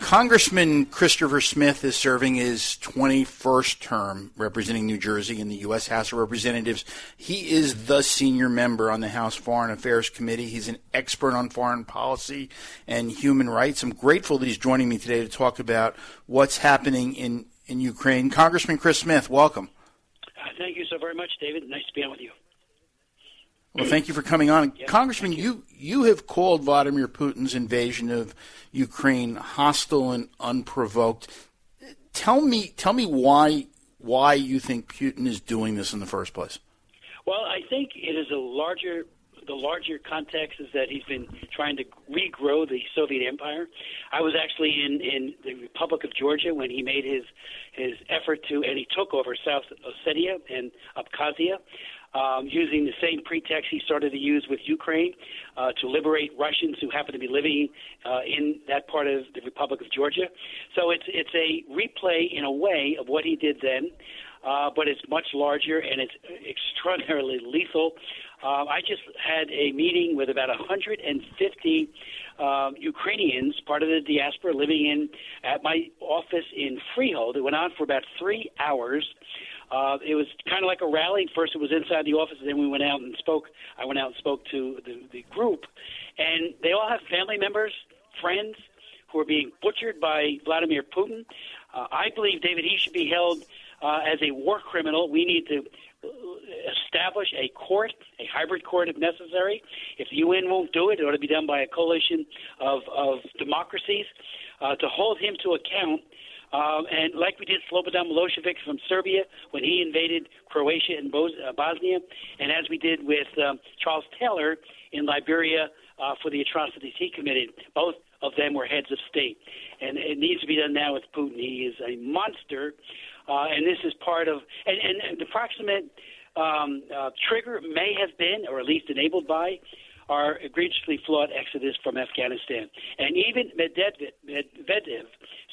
Congressman Christopher Smith is serving his 21st term representing New Jersey in the U.S. House of Representatives. He is the senior member on the House Foreign Affairs Committee. He's an expert on foreign policy and human rights. I'm grateful that he's joining me today to talk about what's happening in, in Ukraine. Congressman Chris Smith, welcome. Thank you so very much, David. Nice to be on with you. Well, thank you for coming on, Congressman. You. you you have called Vladimir Putin's invasion of Ukraine hostile and unprovoked. Tell me, tell me why why you think Putin is doing this in the first place. Well, I think it is a larger the larger context is that he's been trying to regrow the Soviet Empire. I was actually in in the Republic of Georgia when he made his his effort to and he took over South Ossetia and Abkhazia um, using the same pretext he started to use with Ukraine uh, to liberate Russians who happen to be living uh, in that part of the Republic of Georgia. So it's it's a replay in a way of what he did then. Uh, but it's much larger and it's extraordinarily lethal. Uh, I just had a meeting with about 150 um, Ukrainians, part of the diaspora, living in at my office in Freehold. It went on for about three hours. Uh, it was kind of like a rally. First, it was inside the office, and then we went out and spoke. I went out and spoke to the, the group, and they all have family members, friends who are being butchered by Vladimir Putin. Uh, I believe, David, he should be held uh, as a war criminal. We need to establish a court, a hybrid court if necessary. If the UN won't do it, it ought to be done by a coalition of, of democracies uh, to hold him to account um, and like we did Slobodan Milosevic from Serbia when he invaded Croatia and uh, Bosnia, and as we did with um, Charles Taylor in Liberia uh, for the atrocities he committed. Both of them were heads of state. And it needs to be done now with Putin. He is a monster, uh, and this is part of, and, and, and the proximate um, uh, trigger may have been, or at least enabled by, our egregiously flawed exodus from Afghanistan. And even Medvedev, Medvedev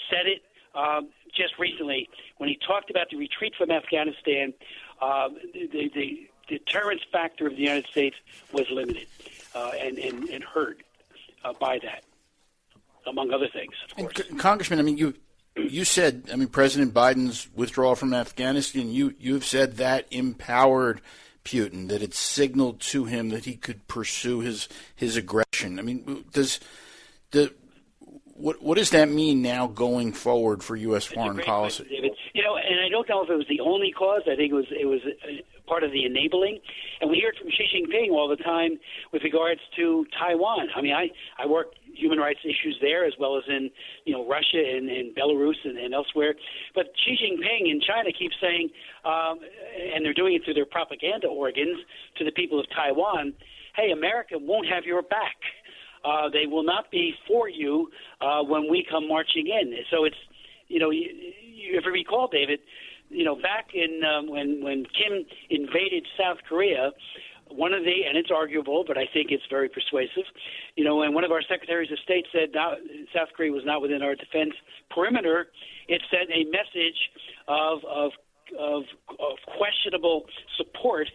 said it um, just recently when he talked about the retreat from Afghanistan. Uh, the, the, deterrence factor of the United States was limited uh, and, and, and hurt uh, by that, among other things. Of course. And, Congressman, I mean, you you said, I mean, President Biden's withdrawal from Afghanistan, you, you've said that empowered Putin, that it signaled to him that he could pursue his, his aggression. I mean, does the, what, what does that mean now going forward for U.S. foreign policy? Question, you know, and I don't know if it was the only cause. I think it was it was part of the enabling. And we hear it from Xi Jinping all the time with regards to Taiwan. I mean, I I work human rights issues there as well as in you know Russia and, and Belarus and, and elsewhere. But Xi Jinping in China keeps saying, um, and they're doing it through their propaganda organs to the people of Taiwan, "Hey, America won't have your back. Uh, they will not be for you uh, when we come marching in." So it's you know, you, you, if you recall, David, you know, back in um, when when Kim invaded South Korea, one of the and it's arguable, but I think it's very persuasive. You know, when one of our secretaries of state said not, South Korea was not within our defense perimeter, it sent a message of of of, of questionable support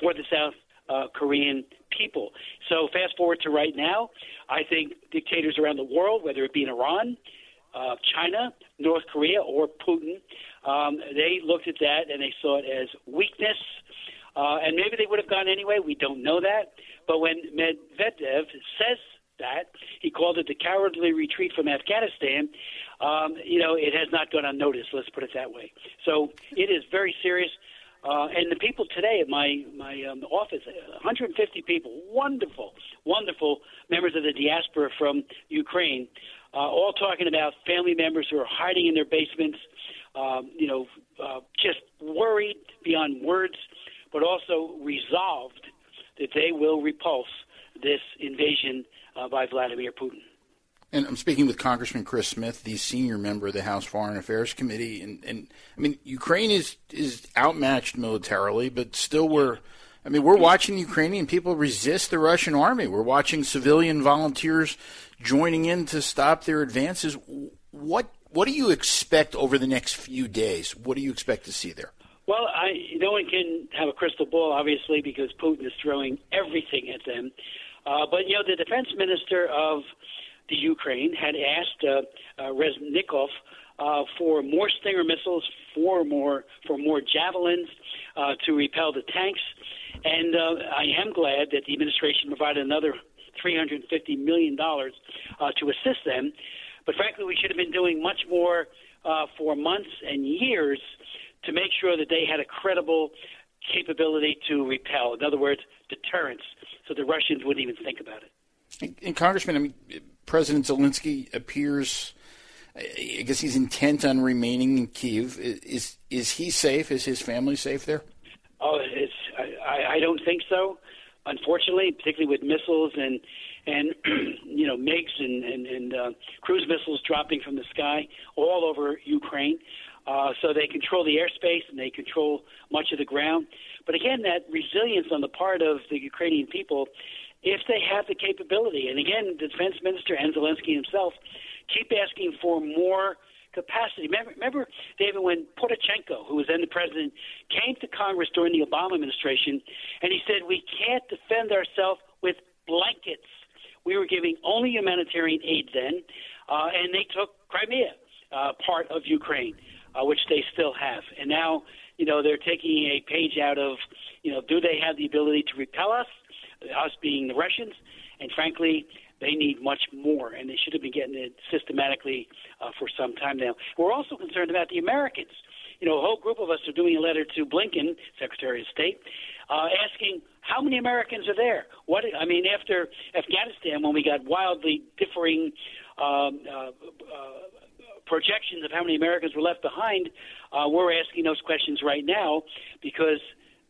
for the South uh, Korean people. So fast forward to right now, I think dictators around the world, whether it be in Iran, uh, China, North Korea, or Putin, um, they looked at that and they saw it as weakness. Uh, and maybe they would have gone anyway. We don't know that. But when Medvedev says that, he called it the cowardly retreat from Afghanistan. Um, you know, it has not gone unnoticed. Let's put it that way. So it is very serious. Uh, and the people today at my my um, office, 150 people, wonderful, wonderful members of the diaspora from Ukraine, uh, all talking about family members who are hiding in their basements, um, you know, uh, just worried beyond words, but also resolved that they will repulse this invasion uh, by Vladimir Putin. And I'm speaking with Congressman Chris Smith, the senior member of the House Foreign Affairs Committee, and, and I mean Ukraine is is outmatched militarily, but still we're I mean, we're watching Ukrainian people resist the Russian army. We're watching civilian volunteers joining in to stop their advances. What what do you expect over the next few days? What do you expect to see there? Well, I, no one can have a crystal ball, obviously, because Putin is throwing everything at them. Uh, but you know, the defense minister of the Ukraine had asked uh, uh, Reznikov uh, for more Stinger missiles, for more for more javelins uh, to repel the tanks. And uh, I am glad that the administration provided another $350 million uh, to assist them. But frankly, we should have been doing much more uh, for months and years to make sure that they had a credible capability to repel. In other words, deterrence, so the Russians wouldn't even think about it. And, and Congressman, I mean, President Zelensky appears. I guess he's intent on remaining in Kiev. Is is he safe? Is his family safe there? Oh, it's I, I don't think so. Unfortunately, particularly with missiles and and you know MiGs and and, and uh, cruise missiles dropping from the sky all over Ukraine. Uh, so they control the airspace and they control much of the ground. But again, that resilience on the part of the Ukrainian people, if they have the capability, and again, the defense minister and Zelensky himself keep asking for more capacity. Remember, remember, David, when Poroshenko, who was then the president, came to Congress during the Obama administration, and he said, "We can't defend ourselves with blankets." We were giving only humanitarian aid then, uh, and they took Crimea, uh, part of Ukraine, uh, which they still have. And now, you know, they're taking a page out of, you know, do they have the ability to repel us, us being the Russians? And frankly, they need much more, and they should have been getting it systematically uh, for some time now. We're also concerned about the Americans. You know, a whole group of us are doing a letter to Blinken, Secretary of State, uh, asking how many Americans are there. What I mean, after Afghanistan, when we got wildly differing um, uh, uh, projections of how many Americans were left behind, uh, we're asking those questions right now because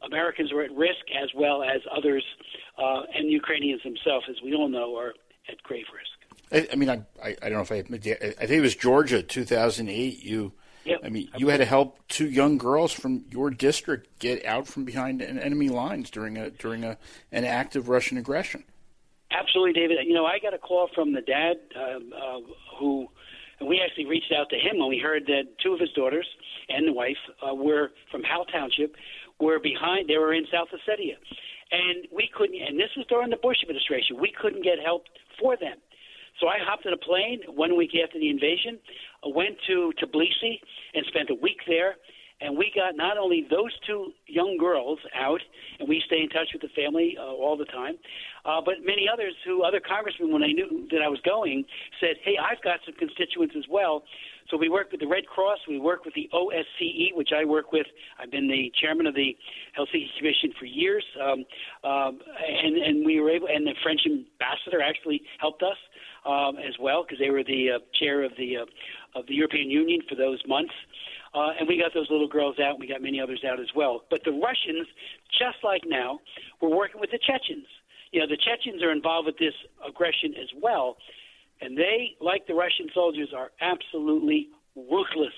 Americans were at risk as well as others, uh, and Ukrainians themselves, as we all know, are at grave risk. I, I mean, I, I, I don't know if I, I think it was Georgia, 2008. You, yep. I mean, you had to help two young girls from your district get out from behind enemy lines during a during a an act of Russian aggression. Absolutely, David. You know, I got a call from the dad um, uh, who, and we actually reached out to him when we heard that two of his daughters and the wife uh, were from Howell Township, were behind. They were in South Ossetia, and we couldn't. And this was during the Bush administration. We couldn't get help for them. So I hopped in a plane one week after the invasion, uh, went to Tbilisi and spent a week there. And we got not only those two young girls out, and we stay in touch with the family uh, all the time, uh, but many others who, other congressmen, when they knew that I was going, said, Hey, I've got some constituents as well. So we work with the Red Cross, we work with the OSCE, which I work with. I've been the chairman of the Helsinki Commission for years, um, um, and and we were able, and the French ambassador actually helped us um, as well because they were the uh, chair of the uh, of the European Union for those months. Uh, and we got those little girls out. And we got many others out as well. But the Russians, just like now, were working with the Chechens. You know, the Chechens are involved with this aggression as well, and they, like the Russian soldiers, are absolutely ruthless.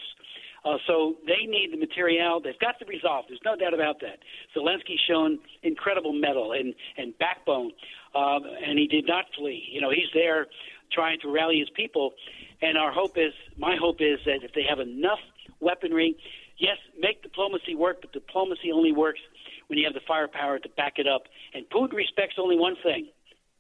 Uh, so they need the material. They've got the resolve. There's no doubt about that. Zelensky's shown incredible mettle and and backbone, um, and he did not flee. You know, he's there trying to rally his people. And our hope is, my hope is that if they have enough weaponry, yes, make diplomacy work, but diplomacy only works when you have the firepower to back it up. And Putin respects only one thing,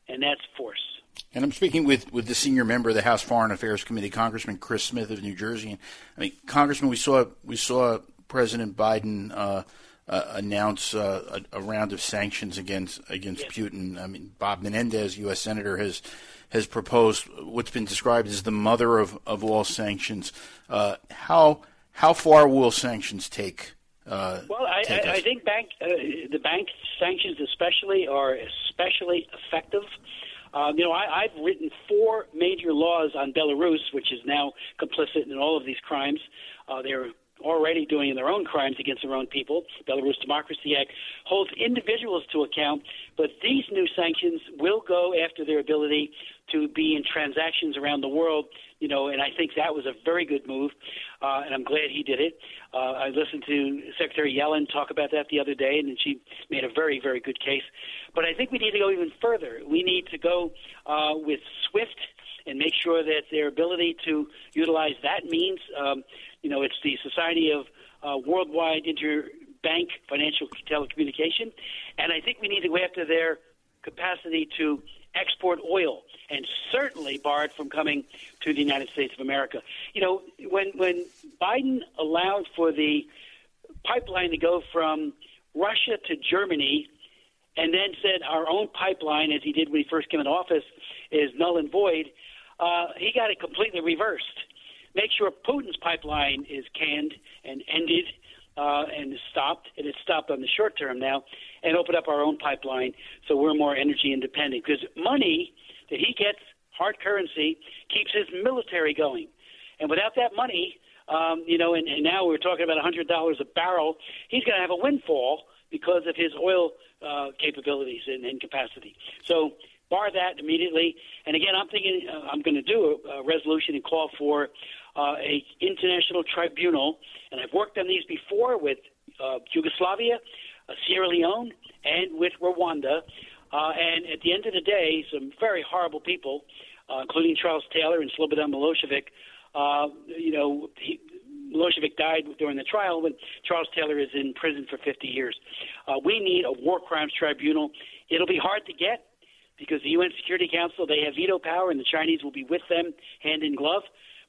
and that's force. And I'm speaking with, with the senior member of the House Foreign Affairs Committee, Congressman Chris Smith of New Jersey. And I mean, Congressman, we saw we saw President Biden uh, uh, announce uh, a, a, round of sanctions against against yes. Putin. I mean, Bob Menendez, U.S. senator, has has proposed what's been described as the mother of, of all sanctions. Uh, how how far will sanctions take? Uh, well, I, take I, I, think bank uh, the bank sanctions especially are especially effective. Um, you know, I, I've written four major laws on Belarus, which is now complicit in all of these crimes. Uh, they're already doing their own crimes against their own people. Belarus Democracy Act holds individuals to account, but these new sanctions will go after their ability to be in transactions around the world. You know, and I think that was a very good move, uh, and I'm glad he did it. Uh, I listened to Secretary Yellen talk about that the other day, and she made a very, very good case. But I think we need to go even further. We need to go uh, with SWIFT and make sure that their ability to utilize that means, um, you know, it's the Society of uh, Worldwide Interbank Financial Telecommunication, and I think we need to go after their capacity to export oil and certainly barred from coming to the United States of America. You know, when when Biden allowed for the pipeline to go from Russia to Germany and then said our own pipeline, as he did when he first came into office, is null and void, uh, he got it completely reversed. Make sure Putin's pipeline is canned and ended uh, and stopped, and it's stopped on the short term now, and open up our own pipeline so we're more energy independent. Because money that he gets, hard currency, keeps his military going. And without that money, um, you know, and, and now we're talking about $100 a barrel, he's going to have a windfall because of his oil uh, capabilities and, and capacity. So bar that immediately. And again, I'm thinking uh, I'm going to do a, a resolution and call for uh, a international tribunal. And I've worked on these before with uh, Yugoslavia, uh, Sierra Leone, and with Rwanda. Uh, and at the end of the day, some very horrible people, uh, including Charles Taylor and Slobodan Milosevic. Uh, you know, he, Milosevic died during the trial, but Charles Taylor is in prison for 50 years. Uh, we need a war crimes tribunal. It'll be hard to get because the UN Security Council they have veto power, and the Chinese will be with them hand in glove.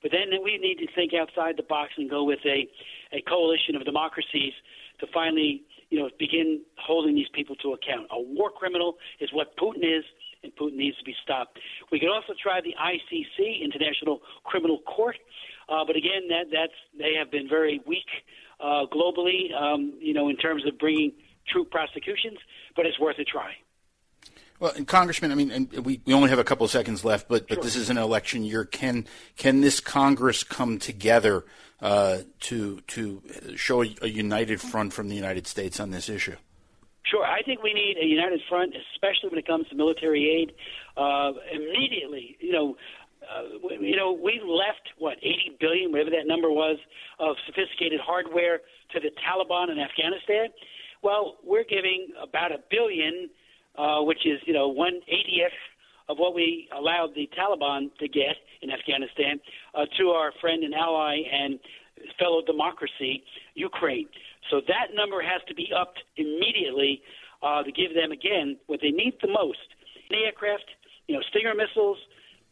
But then we need to think outside the box and go with a, a coalition of democracies to finally, you know, begin holding these people to account. A war criminal is what Putin is, and Putin needs to be stopped. We could also try the ICC, International Criminal Court, uh, but again, that that's they have been very weak uh, globally, um, you know, in terms of bringing true prosecutions. But it's worth a try. Well, Congressman, I mean, and we, we only have a couple of seconds left, but but sure. this is an election year. Can can this Congress come together uh, to to show a, a, united front from the United States on this issue? Sure, I think we need a united front, especially when it comes to military aid. Uh, immediately, you know. Uh, you know, we left what 80 billion, whatever that number was, of sophisticated hardware to the Taliban in Afghanistan. Well, we're giving about a billion uh, which is you know one eightieth of what we allowed the Taliban to get in Afghanistan, uh, to our friend and ally and fellow democracy, Ukraine. So that number has to be upped immediately uh, to give them again what they need the most: aircraft, you know, Stinger missiles,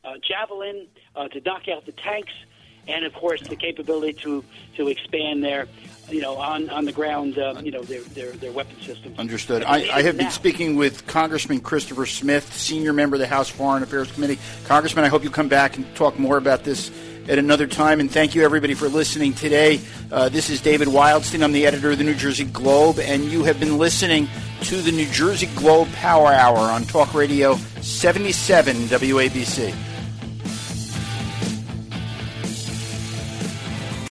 uh, javelin uh, to knock out the tanks, and of course the capability to to expand their you know, on, on the ground, uh, you know, their, their, their weapon systems. Understood. I, I have been speaking with Congressman Christopher Smith, senior member of the House Foreign Affairs Committee. Congressman, I hope you come back and talk more about this at another time. And thank you, everybody, for listening today. Uh, this is David Wildstein. I'm the editor of the New Jersey Globe, and you have been listening to the New Jersey Globe Power Hour on Talk Radio 77 WABC.